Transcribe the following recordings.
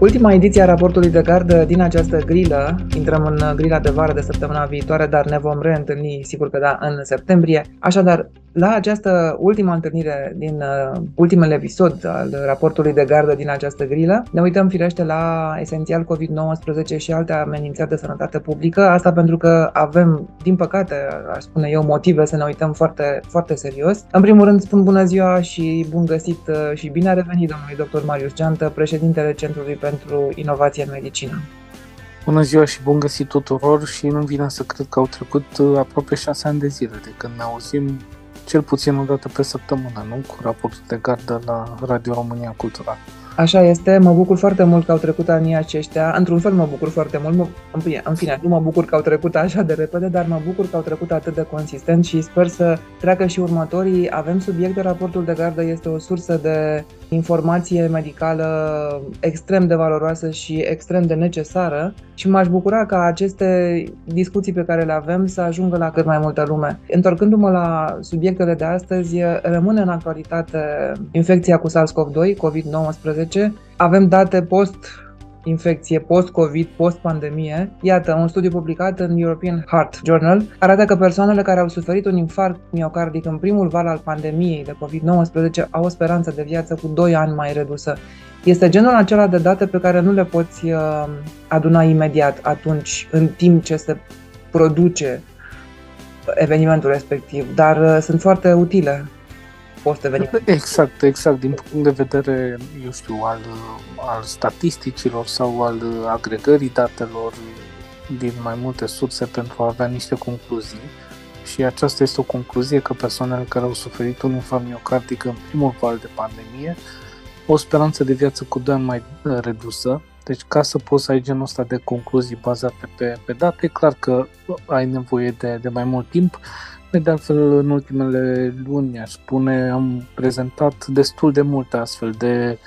Ultima ediție a raportului de gardă din această grilă, intrăm în grila de vară de săptămâna viitoare, dar ne vom reîntâlni, sigur că da, în septembrie. Așadar, la această ultimă întâlnire din uh, ultimele episod al raportului de gardă din această grilă, ne uităm firește la esențial COVID-19 și alte amenințări de sănătate publică, asta pentru că avem, din păcate, aș spune eu, motive să ne uităm foarte, foarte serios. În primul rând spun bună ziua și bun găsit uh, și bine a revenit domnului dr. Marius Geantă, președintele Centrului pentru inovație în medicină. Bună ziua și bun găsit tuturor și nu vine să cred că au trecut uh, aproape șase ani de zile de când ne auzim cel puțin o dată pe săptămână, nu? Cu raportul de gardă la Radio România Cultural. Așa este, mă bucur foarte mult că au trecut anii aceștia. Într-un fel mă bucur foarte mult, mă, în fine, nu mă bucur că au trecut așa de repede, dar mă bucur că au trecut atât de consistent și sper să treacă și următorii. Avem subiecte, raportul de gardă este o sursă de informație medicală extrem de valoroasă și extrem de necesară și m-aș bucura ca aceste discuții pe care le avem să ajungă la cât mai multă lume. Întorcându-mă la subiectele de astăzi, rămâne în actualitate infecția cu SARS-CoV-2, COVID-19. Avem date post infecție post-COVID, post-pandemie. Iată, un studiu publicat în European Heart Journal arată că persoanele care au suferit un infarct miocardic în primul val al pandemiei de COVID-19 au o speranță de viață cu 2 ani mai redusă. Este genul acela de date pe care nu le poți uh, aduna imediat atunci, în timp ce se produce evenimentul respectiv, dar uh, sunt foarte utile post-eveniment. Exact, exact. Din punct de vedere, eu știu, al, al statisticilor sau al agregării datelor din mai multe surse pentru a avea niște concluzii. Și aceasta este o concluzie că persoanele care au suferit un infarct miocardic în primul val de pandemie o speranță de viață cu 2 ani mai redusă. Deci ca să poți să ai genul ăsta de concluzii bazate pe, pe date, e clar că ai nevoie de, de mai mult timp Păi de altfel, în ultimele luni, aș spune, am prezentat destul de multe astfel de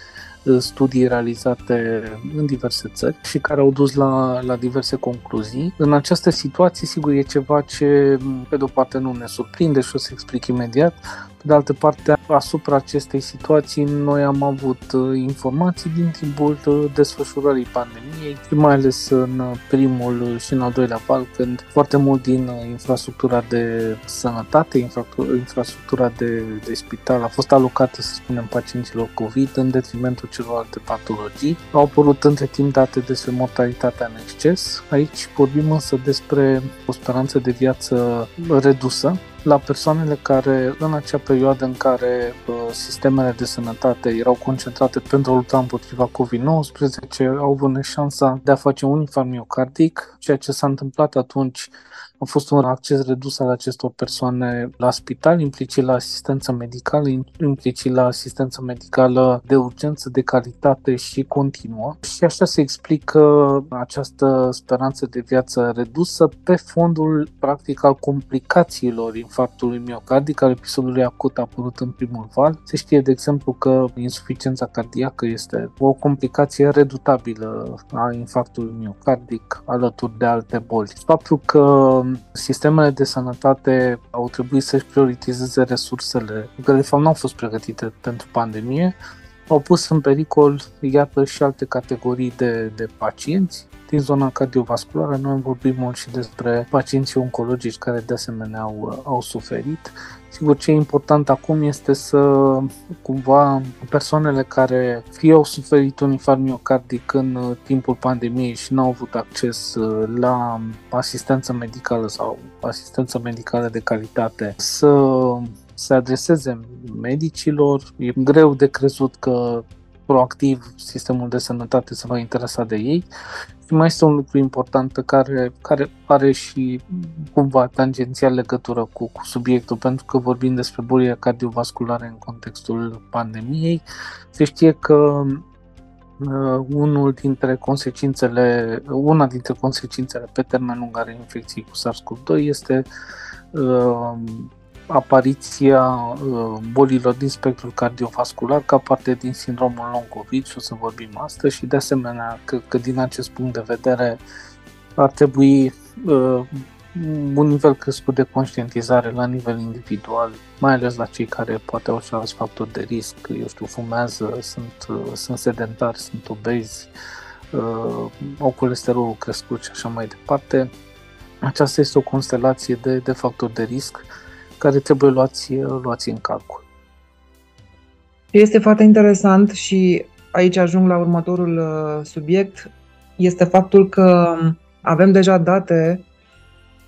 uh, studii realizate în diverse țări și care au dus la, la diverse concluzii. În această situație, sigur, e ceva ce, pe de o parte, nu ne surprinde și o să explic imediat, pe de altă parte, asupra acestei situații, noi am avut uh, informații din timpul uh, desfășurării pandemiei, mai ales în primul și în al doilea val, când foarte mult din uh, infrastructura de sănătate, infrastructura de, de spital a fost alocată, să spunem, pacienților COVID în detrimentul celorlalte patologii. Au apărut între timp date despre mortalitatea în exces. Aici vorbim însă despre o speranță de viață redusă, la persoanele care în acea perioadă în care uh, sistemele de sănătate erau concentrate pentru a lupta împotriva COVID-19 au avut șansa de a face un infarct miocardic, ceea ce s-a întâmplat atunci a fost un acces redus al acestor persoane la spital, implicit la asistență medicală, implicit la asistență medicală de urgență, de calitate și continuă. Și așa se explică această speranță de viață redusă pe fondul practic al complicațiilor infarctului miocardic, al episodului acut apărut în primul val. Se știe, de exemplu, că insuficiența cardiacă este o complicație redutabilă a infarctului miocardic alături de alte boli. Faptul că sistemele de sănătate au trebuit să-și prioritizeze resursele, care de fapt nu au fost pregătite pentru pandemie, au pus în pericol, iată, și alte categorii de, de pacienți din zona cardiovasculară. Noi am vorbit mult și despre pacienții oncologici care de asemenea au, au suferit. Sigur, ce e important acum este să cumva persoanele care fie au suferit un infarct miocardic în uh, timpul pandemiei și nu au avut acces uh, la asistență medicală sau asistență medicală de calitate să se adreseze medicilor. E greu de crezut că proactiv sistemul de sănătate se va interesa de ei și mai este un lucru important pe care, care are și cumva tangențial legătură cu, cu subiectul, pentru că vorbim despre bolile cardiovasculare în contextul pandemiei. Se știe că uh, unul dintre consecințele, una dintre consecințele pe termen lung ale infecției cu SARS-CoV-2 este uh, apariția uh, bolilor din spectrul cardiovascular ca parte din sindromul long COVID și o să vorbim astăzi și de asemenea că, că din acest punct de vedere ar trebui uh, un nivel crescut de conștientizare la nivel individual, mai ales la cei care poate au și alți factori de risc, eu știu, fumează, sunt, sunt sedentari, sunt obezi, uh, au colesterolul crescut și așa mai departe. Aceasta este o constelație de, de factori de risc care trebuie luați, luați în calcul. Este foarte interesant și aici ajung la următorul uh, subiect, este faptul că avem deja date,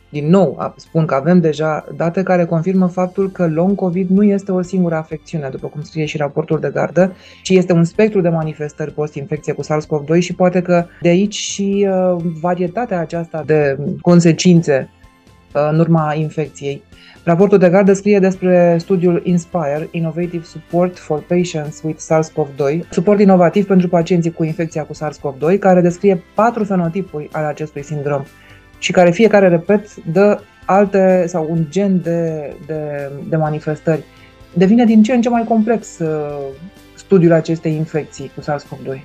din nou spun că avem deja date care confirmă faptul că long COVID nu este o singură afecțiune, după cum scrie și raportul de gardă, ci este un spectru de manifestări post-infecție cu SARS-CoV-2 și poate că de aici și uh, varietatea aceasta de consecințe uh, în urma infecției. Raportul de gardă scrie despre studiul INSPIRE, Innovative Support for Patients with SARS-CoV-2, suport inovativ pentru pacienții cu infecția cu SARS-CoV-2, care descrie patru fenotipuri ale acestui sindrom și care fiecare, repet, dă alte sau un gen de, de, de manifestări. Devine din ce în ce mai complex uh, studiul acestei infecții cu SARS-CoV-2.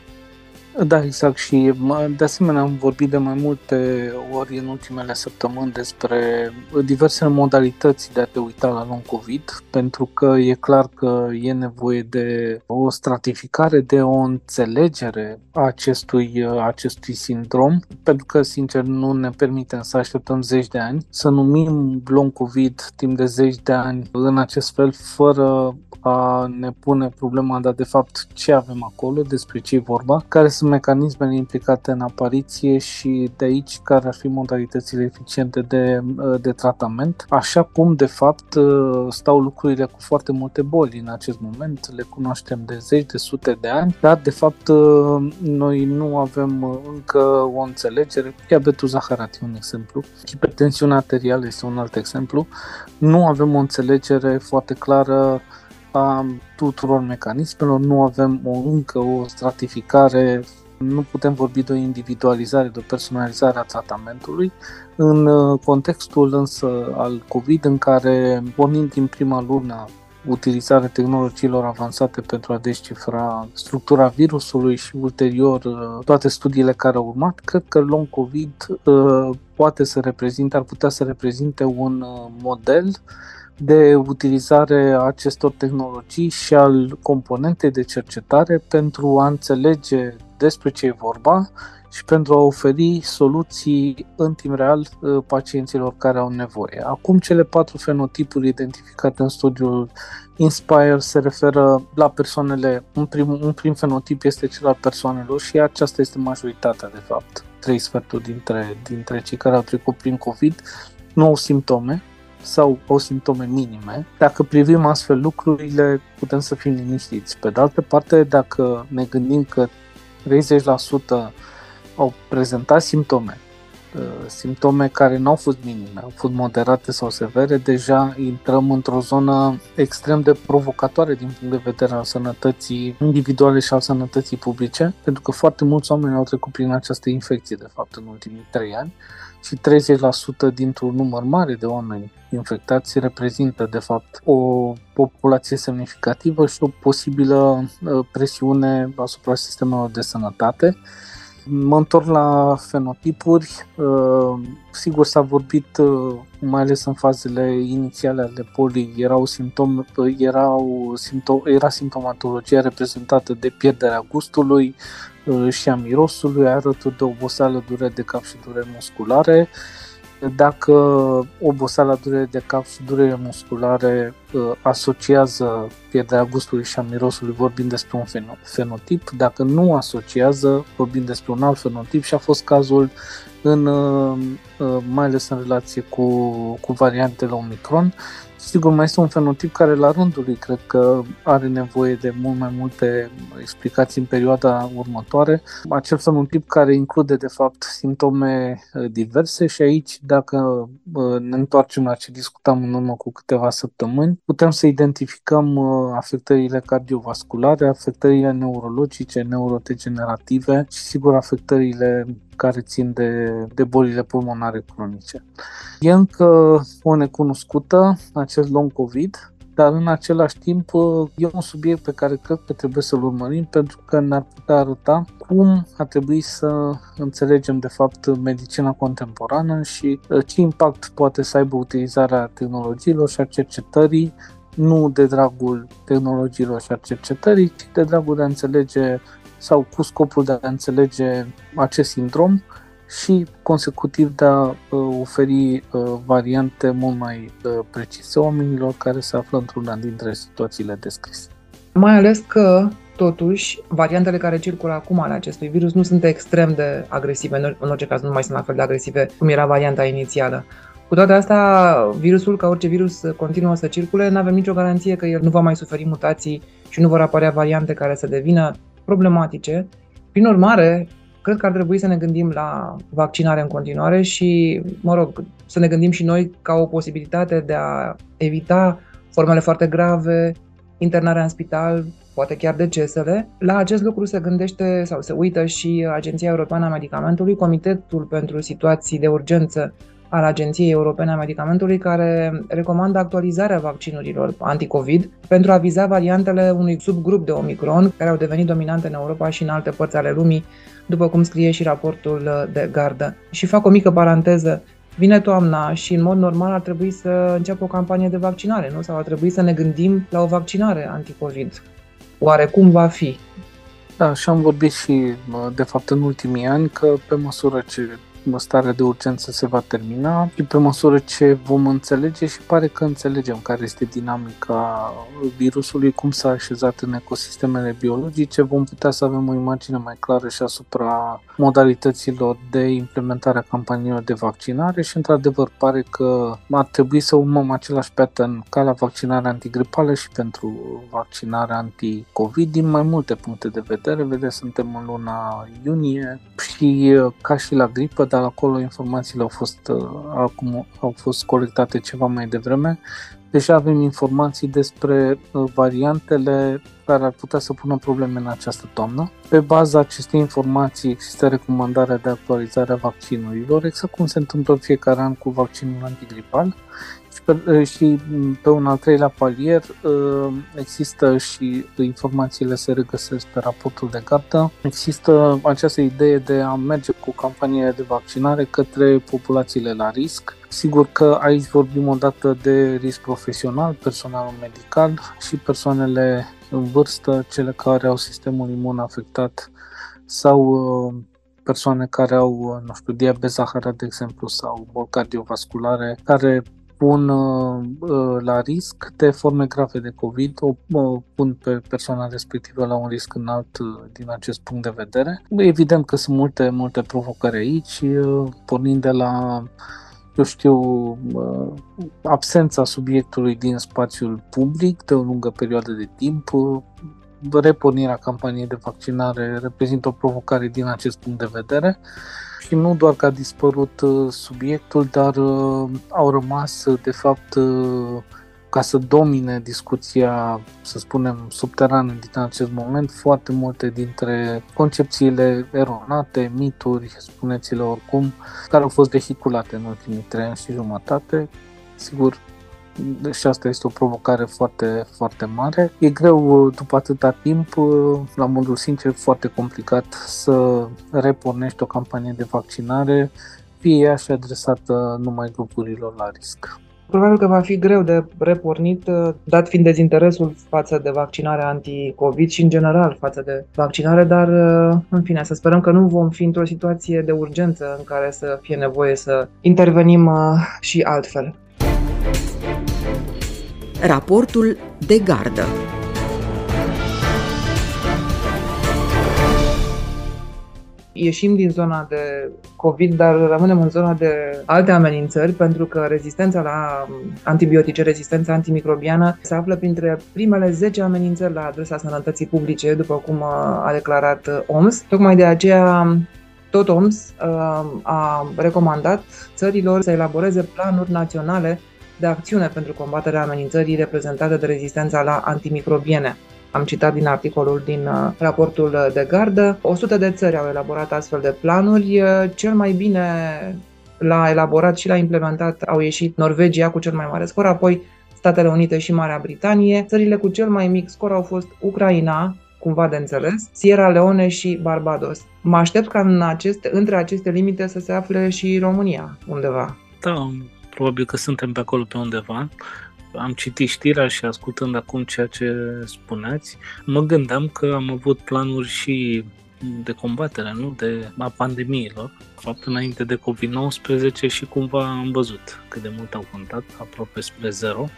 Da, exact. Și de asemenea am vorbit de mai multe ori în ultimele săptămâni despre diverse modalități de a te uita la long COVID, pentru că e clar că e nevoie de o stratificare, de o înțelegere a acestui, acestui sindrom, pentru că, sincer, nu ne permitem să așteptăm zeci de ani, să numim long COVID timp de zeci de ani în acest fel, fără a ne pune problema, dar de fapt ce avem acolo, despre ce e vorba, care sunt mecanismele implicate în apariție și de aici care ar fi modalitățile eficiente de, de tratament, așa cum de fapt stau lucrurile cu foarte multe boli în acest moment, le cunoaștem de zeci, de sute de ani, dar de fapt noi nu avem încă o înțelegere. Diabetul zaharat e un exemplu, hipertensiunea arterială este un alt exemplu. Nu avem o înțelegere foarte clară a tuturor mecanismelor, nu avem o, încă o stratificare, nu putem vorbi de o individualizare, de o personalizare a tratamentului. În uh, contextul însă al COVID, în care pornind din prima lună utilizarea tehnologiilor avansate pentru a descifra structura virusului și ulterior uh, toate studiile care au urmat, cred că long COVID uh, poate să reprezinte, ar putea să reprezinte un model de utilizare a acestor tehnologii și al componentei de cercetare pentru a înțelege despre ce e vorba și pentru a oferi soluții în timp real uh, pacienților care au nevoie. Acum, cele patru fenotipuri identificate în studiul Inspire se referă la persoanele, un prim, un prim fenotip este cel al persoanelor și aceasta este majoritatea, de fapt. Trei sferturi dintre, dintre cei care au trecut prin COVID nu au simptome, sau au simptome minime. Dacă privim astfel lucrurile, putem să fim liniștiți. Pe de altă parte, dacă ne gândim că 30% au prezentat simptome, uh, simptome care nu au fost minime, au fost moderate sau severe, deja intrăm într-o zonă extrem de provocatoare din punct de vedere al sănătății individuale și al sănătății publice, pentru că foarte mulți oameni au trecut prin această infecție, de fapt, în ultimii 3 ani și 30% dintr-un număr mare de oameni infectați reprezintă, de fapt, o populație semnificativă și o posibilă uh, presiune asupra sistemelor de sănătate. Mă întorc la fenotipuri. Uh, sigur s-a vorbit, uh, mai ales în fazele inițiale ale bolii, erau simptome, erau simptom, era simptomatologia reprezentată de pierderea gustului, și a mirosului, alături de oboseală, durere de cap și durere musculare. Dacă oboseala, durere de cap și durere musculare uh, asociază pierderea gustului și a mirosului, vorbim despre un fenotip. Dacă nu asociază, vorbim despre un alt fenotip și a fost cazul în, uh, uh, mai ales în relație cu, cu variantele Omicron Sigur, mai este un fenotip care la rândul lui cred că are nevoie de mult mai multe explicații în perioada următoare. Acel fenotip care include de fapt simptome uh, diverse și aici, dacă uh, ne întoarcem la ce discutam în urmă cu câteva săptămâni, putem să identificăm uh, afectările cardiovasculare, afectările neurologice, neurodegenerative și sigur afectările care țin de, de bolile pulmonare cronice. E încă o necunoscută, acest long COVID, dar în același timp e un subiect pe care cred că trebuie să-l urmărim pentru că ne-ar putea arăta cum ar trebui să înțelegem de fapt medicina contemporană și ce impact poate să aibă utilizarea tehnologiilor și a cercetării nu de dragul tehnologiilor și a cercetării, ci de dragul de a înțelege sau cu scopul de a înțelege acest sindrom și consecutiv de a uh, oferi uh, variante mult mai uh, precise oamenilor care se află într-una dintre situațiile descrise. Mai ales că Totuși, variantele care circulă acum ale acestui virus nu sunt extrem de agresive, în orice caz nu mai sunt la fel de agresive cum era varianta inițială. Cu toate astea, virusul, ca orice virus, continuă să circule, nu avem nicio garanție că el nu va mai suferi mutații și nu vor apărea variante care să devină problematice. Prin urmare, cred că ar trebui să ne gândim la vaccinare în continuare și, mă rog, să ne gândim și noi ca o posibilitate de a evita formele foarte grave, internarea în spital, poate chiar decesele. La acest lucru se gândește sau se uită și Agenția Europeană a Medicamentului, Comitetul pentru Situații de Urgență al Agenției Europene a Medicamentului, care recomandă actualizarea vaccinurilor anticovid pentru a viza variantele unui subgrup de Omicron care au devenit dominante în Europa și în alte părți ale lumii, după cum scrie și raportul de gardă. Și fac o mică paranteză. Vine toamna și în mod normal ar trebui să înceapă o campanie de vaccinare, nu? Sau ar trebui să ne gândim la o vaccinare anticovid. Oare cum va fi? Da, și am vorbit și, de fapt, în ultimii ani că pe măsură ce starea de urgență se va termina și pe măsură ce vom înțelege și pare că înțelegem care este dinamica virusului, cum s-a așezat în ecosistemele biologice, vom putea să avem o imagine mai clară și asupra modalităților de implementare a campaniilor de vaccinare și într-adevăr pare că ar trebui să urmăm același pattern ca la vaccinarea antigripală și pentru vaccinarea anti-COVID din mai multe puncte de vedere. Vedeți, suntem în luna iunie și ca și la gripă, dar acolo informațiile au fost, uh, acum, au fost colectate ceva mai devreme. Deja avem informații despre uh, variantele care ar putea să pună probleme în această toamnă. Pe baza acestei informații există recomandarea de actualizare a vaccinurilor, exact cum se întâmplă fiecare an cu vaccinul antigripal pe, și pe un al treilea palier există și informațiile se regăsesc pe raportul de gardă. Există această idee de a merge cu campanie de vaccinare către populațiile la risc. Sigur că aici vorbim odată de risc profesional, personalul medical și persoanele în vârstă, cele care au sistemul imun afectat sau persoane care au, nu știu, diabet zaharat, de exemplu, sau boli cardiovasculare, care pun uh, uh, la risc de forme grave de COVID, o uh, pun pe persoana respectivă la un risc înalt uh, din acest punct de vedere. Evident că sunt multe, multe provocări aici, uh, pornind de la eu știu, uh, absența subiectului din spațiul public de o lungă perioadă de timp, repornirea campaniei de vaccinare reprezintă o provocare din acest punct de vedere și nu doar că a dispărut uh, subiectul, dar uh, au rămas, uh, de fapt, ca să domine discuția, să spunem, subterană din acest moment, foarte multe dintre concepțiile eronate, mituri, spuneți-le oricum, care au fost vehiculate în ultimii trei ani și jumătate. Sigur, și asta este o provocare foarte, foarte mare. E greu după atâta timp, la modul sincer, foarte complicat să repornești o campanie de vaccinare, fie ea și adresată numai grupurilor la risc. Probabil că va fi greu de repornit, dat fiind dezinteresul față de vaccinarea anti-COVID și în general față de vaccinare, dar în fine, să sperăm că nu vom fi într-o situație de urgență în care să fie nevoie să intervenim și altfel. Raportul de gardă. ieșim din zona de COVID, dar rămânem în zona de alte amenințări, pentru că rezistența la antibiotice, rezistența antimicrobiană se află printre primele 10 amenințări la adresa sănătății publice, după cum a declarat OMS. Tocmai de aceea tot OMS a recomandat țărilor să elaboreze planuri naționale de acțiune pentru combaterea amenințării reprezentate de rezistența la antimicrobiene. Am citat din articolul din uh, raportul de gardă. 100 de țări au elaborat astfel de planuri. Uh, cel mai bine l-a elaborat și l-a implementat au ieșit Norvegia cu cel mai mare scor, apoi Statele Unite și Marea Britanie. Țările cu cel mai mic scor au fost Ucraina, cumva de înțeles, Sierra Leone și Barbados. Mă aștept ca în aceste, între aceste limite să se afle și România undeva. Da, probabil că suntem pe acolo pe undeva. Am citit știrea și ascultând acum ceea ce spuneați, mă gândeam că am avut planuri și de combatere, nu? De a pandemiilor. Fapt, înainte de COVID-19 și cumva am văzut cât de mult au contat, aproape spre zero.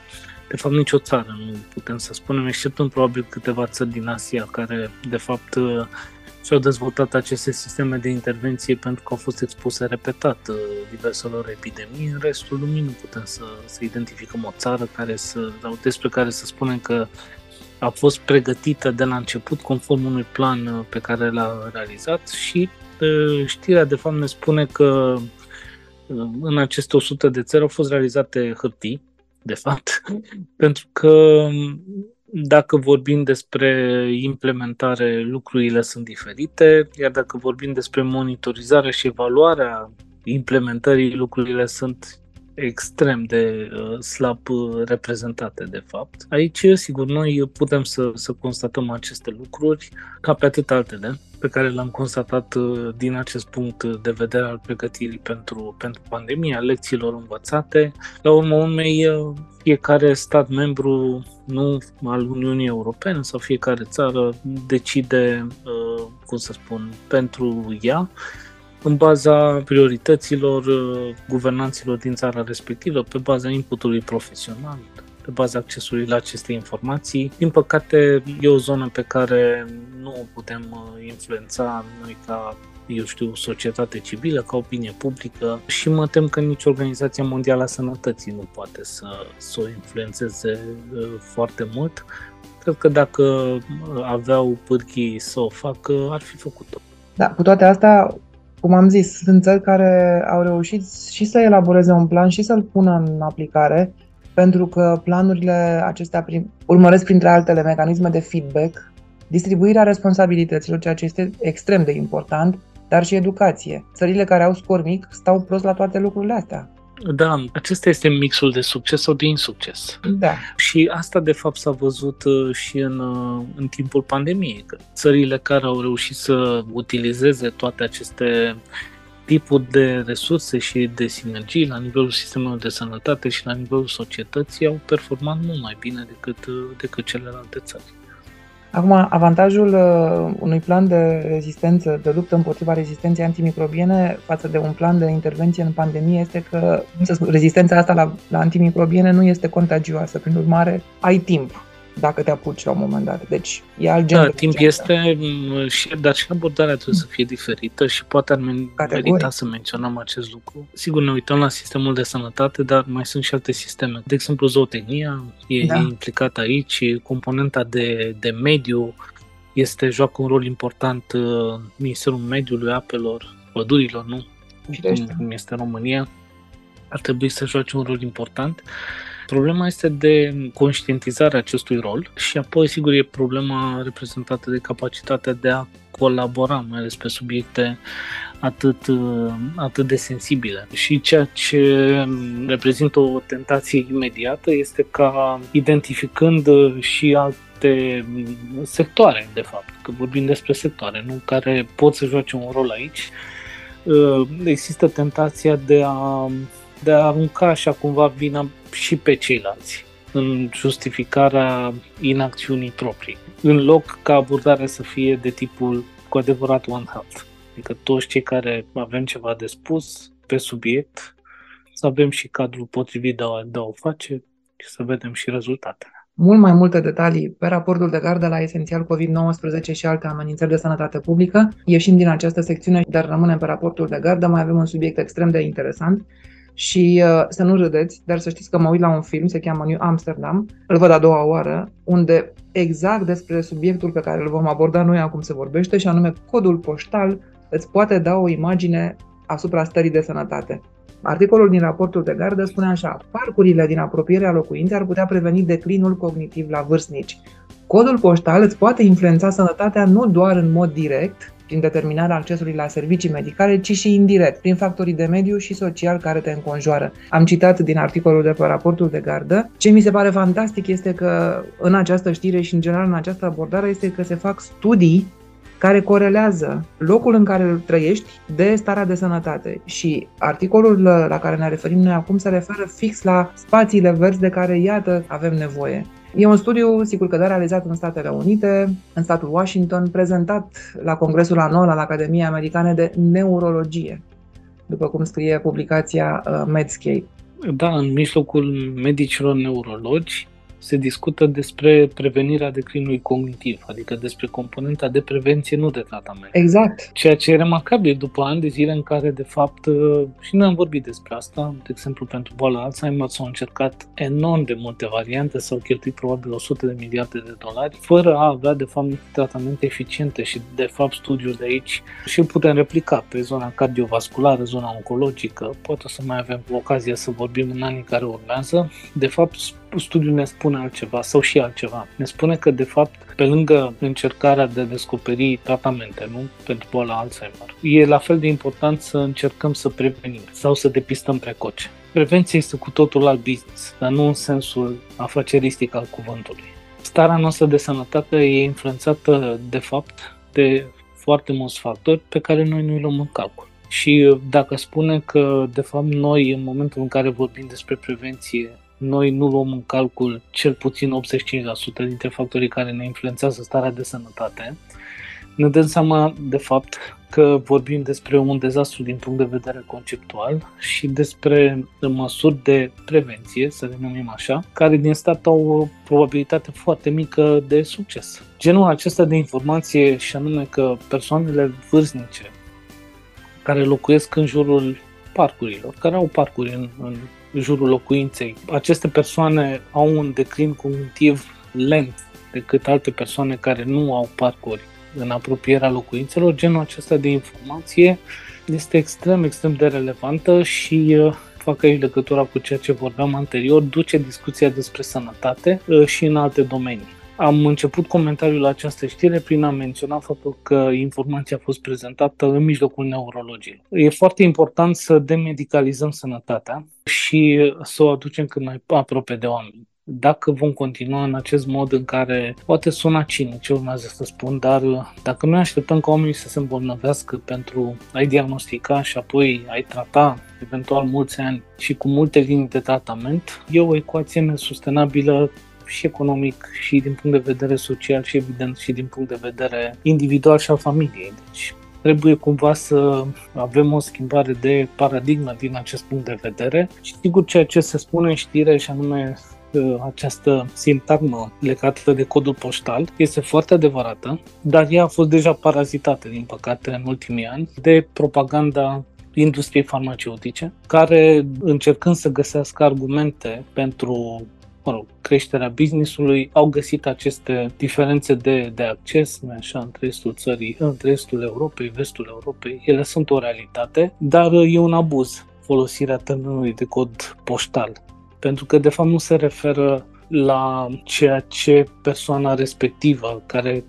De fapt, nicio țară nu putem să spunem, exceptând probabil câteva țări din Asia care, de fapt, și-au dezvoltat aceste sisteme de intervenție pentru că au fost expuse repetat uh, diverselor epidemii. În restul lumii nu putem să, să identificăm o țară care să, despre care să spunem că a fost pregătită de la început conform unui plan uh, pe care l-a realizat și uh, știrea de fapt ne spune că în aceste 100 de țări au fost realizate hârtii, de fapt, pentru că dacă vorbim despre implementare, lucrurile sunt diferite, iar dacă vorbim despre monitorizarea și evaluarea implementării, lucrurile sunt extrem de uh, slab uh, reprezentate, de fapt. Aici, sigur, noi putem să, să constatăm aceste lucruri ca pe atât altele pe care le-am constatat uh, din acest punct de vedere al pregătirii pentru, pentru pandemie, a lecțiilor învățate. La urmă urmei, uh, fiecare stat membru, nu al Uniunii Europene sau fiecare țară decide, uh, cum să spun, pentru ea în baza priorităților guvernanților din țara respectivă, pe baza inputului profesional, pe baza accesului la aceste informații. Din păcate, e o zonă pe care nu o putem uh, influența noi ca eu știu, societate civilă, ca opinie publică și mă tem că nici Organizația Mondială a Sănătății nu poate să, să o influențeze uh, foarte mult. Cred că dacă uh, aveau pârghii să o facă, ar fi făcut-o. Da, cu toate astea, cum am zis, sunt țări care au reușit și să elaboreze un plan și să-l pună în aplicare pentru că planurile acestea prin, urmăresc printre altele mecanisme de feedback, distribuirea responsabilităților, ceea ce este extrem de important, dar și educație. Țările care au scor mic stau prost la toate lucrurile astea. Da, acesta este mixul de succes sau de insucces. Da. Și asta, de fapt, s-a văzut uh, și în, uh, în timpul pandemiei. Că țările care au reușit să utilizeze toate aceste tipul de resurse și de sinergii la nivelul sistemelor de sănătate și la nivelul societății au performat mult mai bine decât, decât celelalte țări. Acum, avantajul uh, unui plan de rezistență, de luptă împotriva rezistenței antimicrobiene față de un plan de intervenție în pandemie este că rezistența asta la, la antimicrobiene nu este contagioasă. Prin urmare, ai timp dacă te apuci la un moment dat. Deci e alt gen da, timp este, mm, și, dar și abordarea trebuie să fie diferită și poate ar merita să menționăm acest lucru. Sigur, ne uităm la sistemul de sănătate, dar mai sunt și alte sisteme. De exemplu, zootehnia e da. implicată aici, componenta de, de mediu este, joacă un rol important uh, Ministerul Mediului, Apelor, Pădurilor, nu? Cum, cum este în România, ar trebui să joace un rol important. Problema este de conștientizarea acestui rol și apoi, sigur, e problema reprezentată de capacitatea de a colabora, mai ales pe subiecte atât, atât de sensibile. Și ceea ce reprezintă o tentație imediată este ca, identificând și alte sectoare, de fapt, că vorbim despre sectoare, nu care pot să joace un rol aici, există tentația de a de a arunca așa cumva vina și pe ceilalți în justificarea inacțiunii proprii, în loc ca abordarea să fie de tipul cu adevărat One Health. Adică toți cei care avem ceva de spus pe subiect, să avem și cadrul potrivit de a, de a o face și să vedem și rezultatele. Mult mai multe detalii pe raportul de gardă la esențial COVID-19 și alte amenințări de sănătate publică. Ieșim din această secțiune, dar rămânem pe raportul de gardă. Mai avem un subiect extrem de interesant și uh, să nu râdeți, dar să știți că mă uit la un film, se cheamă New Amsterdam, îl văd a doua oară, unde exact despre subiectul pe care îl vom aborda noi acum se vorbește, și anume codul poștal îți poate da o imagine asupra stării de sănătate. Articolul din raportul de gardă spune așa, parcurile din apropierea locuinței ar putea preveni declinul cognitiv la vârstnici. Codul poștal îți poate influența sănătatea nu doar în mod direct, prin determinarea accesului la servicii medicale, ci și indirect, prin factorii de mediu și social care te înconjoară. Am citat din articolul de pe raportul de gardă. Ce mi se pare fantastic este că în această știre și în general în această abordare este că se fac studii care corelează locul în care trăiești de starea de sănătate. Și articolul la care ne referim noi acum se referă fix la spațiile verzi de care, iată, avem nevoie. E un studiu, sigur că da, realizat în Statele Unite, în statul Washington, prezentat la Congresul Anual al Academiei Americane de Neurologie, după cum scrie publicația uh, Medscape. Da, în mijlocul medicilor neurologi se discută despre prevenirea declinului cognitiv, adică despre componenta de prevenție, nu de tratament. Exact. Ceea ce e remarcabil după ani de zile în care, de fapt, uh, și noi am vorbit despre asta, de exemplu, pentru boala Alzheimer s-au încercat enorm de multe variante, s-au cheltuit probabil 100 de miliarde de dolari, fără a avea, de fapt, tratamente eficiente și, de fapt, studiul de aici și îl putem replica pe zona cardiovasculară, zona oncologică, poate să mai avem ocazia să vorbim în anii care urmează. De fapt, studiul ne spune altceva sau și altceva. Ne spune că, de fapt, pe lângă încercarea de a descoperi tratamente nu? pentru boala Alzheimer, e la fel de important să încercăm să prevenim sau să depistăm precoce. Prevenția este cu totul alt business, dar nu în sensul afaceristic al cuvântului. Starea noastră de sănătate e influențată, de fapt, de foarte mulți factori pe care noi nu îi luăm în calcul. Și dacă spune că, de fapt, noi, în momentul în care vorbim despre prevenție, noi nu luăm în calcul cel puțin 85% dintre factorii care ne influențează starea de sănătate, ne dăm seama de fapt că vorbim despre un dezastru din punct de vedere conceptual și despre măsuri de prevenție, să le numim așa, care din start au o probabilitate foarte mică de succes. Genul acesta de informație și anume că persoanele vârstnice care locuiesc în jurul parcurilor, care au parcuri în, în jurul locuinței. Aceste persoane au un declin cognitiv lent decât alte persoane care nu au parcuri în apropierea locuințelor. Genul acesta de informație este extrem, extrem de relevantă și uh, fac aici legătura cu ceea ce vorbeam anterior, duce discuția despre sănătate uh, și în alte domenii. Am început comentariul la această știre prin a menționa faptul că informația a fost prezentată în mijlocul neurologiei. E foarte important să demedicalizăm sănătatea și să o aducem cât mai aproape de oameni dacă vom continua în acest mod în care poate suna cinic ce urmează să spun, dar dacă noi așteptăm ca oamenii să se îmbolnăvească pentru a-i diagnostica și apoi a-i trata eventual mulți ani și cu multe linii de tratament, e o ecuație nesustenabilă și economic și din punct de vedere social și evident și din punct de vedere individual și al familiei. Deci trebuie cumva să avem o schimbare de paradigmă din acest punct de vedere și sigur ceea ce se spune în știre și anume această sintagmă legată de codul poștal este foarte adevărată, dar ea a fost deja parazitată, din păcate, în ultimii ani de propaganda industriei farmaceutice, care, încercând să găsească argumente pentru mă rog, creșterea businessului, au găsit aceste diferențe de, de acces, așa, între estul țării, între estul Europei, vestul Europei. Ele sunt o realitate, dar e un abuz folosirea termenului de cod poștal. Pentru că, de fapt, nu se referă la ceea ce persoana respectivă, care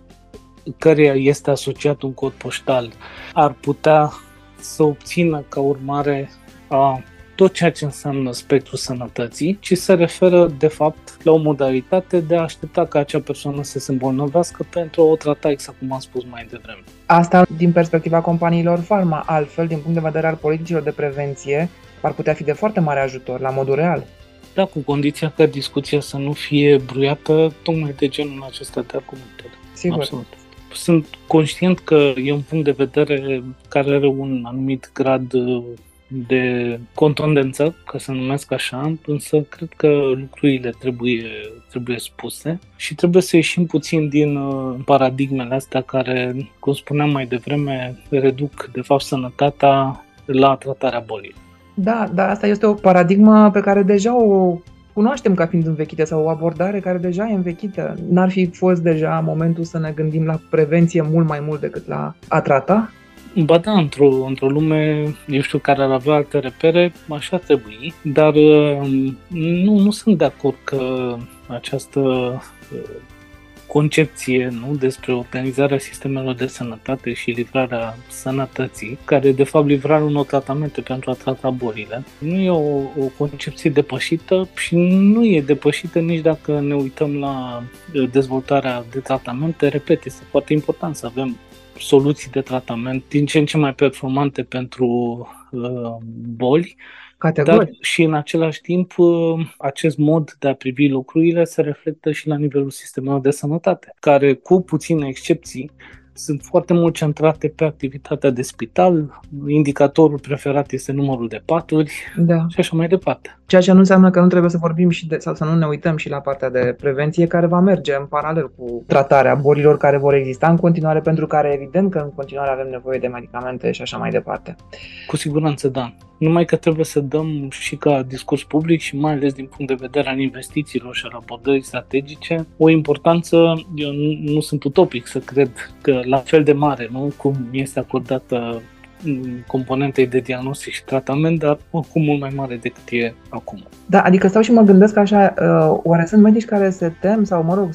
căreia este asociat un cod poștal, ar putea să obțină ca urmare a tot ceea ce înseamnă spectrul sănătății, ci se referă, de fapt, la o modalitate de a aștepta ca acea persoană să se îmbolnăvească pentru a o trata, exact cum am spus mai devreme. Asta din perspectiva companiilor farma, altfel, din punct de vedere al politicilor de prevenție, ar putea fi de foarte mare ajutor, la modul real. Da, cu condiția ca discuția să nu fie bruiată tocmai de genul acesta de argumente. Sigur. Absolut. Sunt conștient că e un punct de vedere care are un anumit grad de contundență, ca să numesc așa, însă cred că lucrurile trebuie, trebuie spuse și trebuie să ieșim puțin din uh, paradigmele astea care, cum spuneam mai devreme, reduc de fapt sănătatea la tratarea bolii. Da, dar asta este o paradigmă pe care deja o cunoaștem ca fiind învechită sau o abordare care deja e învechită. N-ar fi fost deja momentul să ne gândim la prevenție mult mai mult decât la a trata? Ba da, într-o, într-o lume, eu știu, care ar avea alte repere, așa trebui, dar um, nu, nu sunt de acord că această uh, concepție nu, despre organizarea sistemelor de sănătate și livrarea sănătății, care de fapt livrarea unor tratamente pentru a trata bolile. Nu e o, o concepție depășită și nu e depășită nici dacă ne uităm la dezvoltarea de tratamente. Repet, este foarte important să avem soluții de tratament din ce în ce mai performante pentru uh, boli, Categoric. dar și în același timp uh, acest mod de a privi lucrurile se reflectă și la nivelul sistemelor de sănătate, care cu puține excepții sunt foarte mult centrate pe activitatea de spital, indicatorul preferat este numărul de paturi da. și așa mai departe. Ceea ce nu înseamnă că nu trebuie să vorbim și de, sau să nu ne uităm și la partea de prevenție care va merge în paralel cu tratarea bolilor care vor exista în continuare, pentru care evident că în continuare avem nevoie de medicamente și așa mai departe. Cu siguranță, da. Numai că trebuie să dăm și ca discurs public și mai ales din punct de vedere al investițiilor și al abordării strategice o importanță, eu nu, nu sunt utopic să cred că la fel de mare, nu cum este acordată componentei de diagnostic și tratament, dar oricum mult mai mare decât e acum. Da, adică stau și mă gândesc așa, uh, oare sunt medici care se tem sau, mă rog,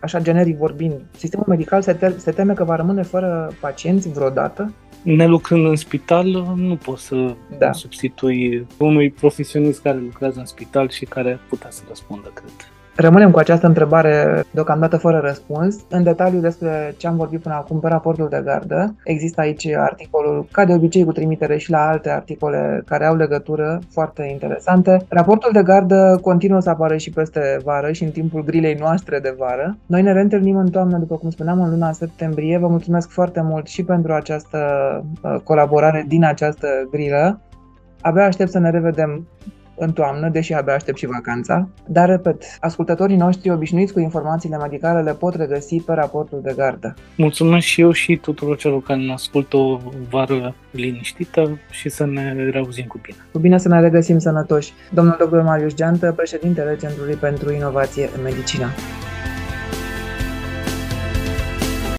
așa generic vorbind, sistemul medical se, te- se teme că va rămâne fără pacienți vreodată? Ne lucrând în spital, nu poți să da. substitui unui profesionist care lucrează în spital și care putea să răspundă, cred. Rămânem cu această întrebare deocamdată fără răspuns. În detaliu despre ce am vorbit până acum pe raportul de gardă, există aici articolul, ca de obicei cu trimitere și la alte articole care au legătură, foarte interesante. Raportul de gardă continuă să apară și peste vară și în timpul grilei noastre de vară. Noi ne reîntâlnim în toamnă, după cum spuneam, în luna septembrie. Vă mulțumesc foarte mult și pentru această uh, colaborare din această grilă. Abia aștept să ne revedem în toamnă, deși abia aștept și vacanța. Dar, repet, ascultătorii noștri obișnuiți cu informațiile medicale le pot regăsi pe raportul de gardă. Mulțumesc și eu și tuturor celor care ne ascultă o vară liniștită și să ne reauzim cu bine. Cu bine să ne regăsim sănătoși. Domnul dr. Marius Geantă, președintele Centrului pentru Inovație în Medicină.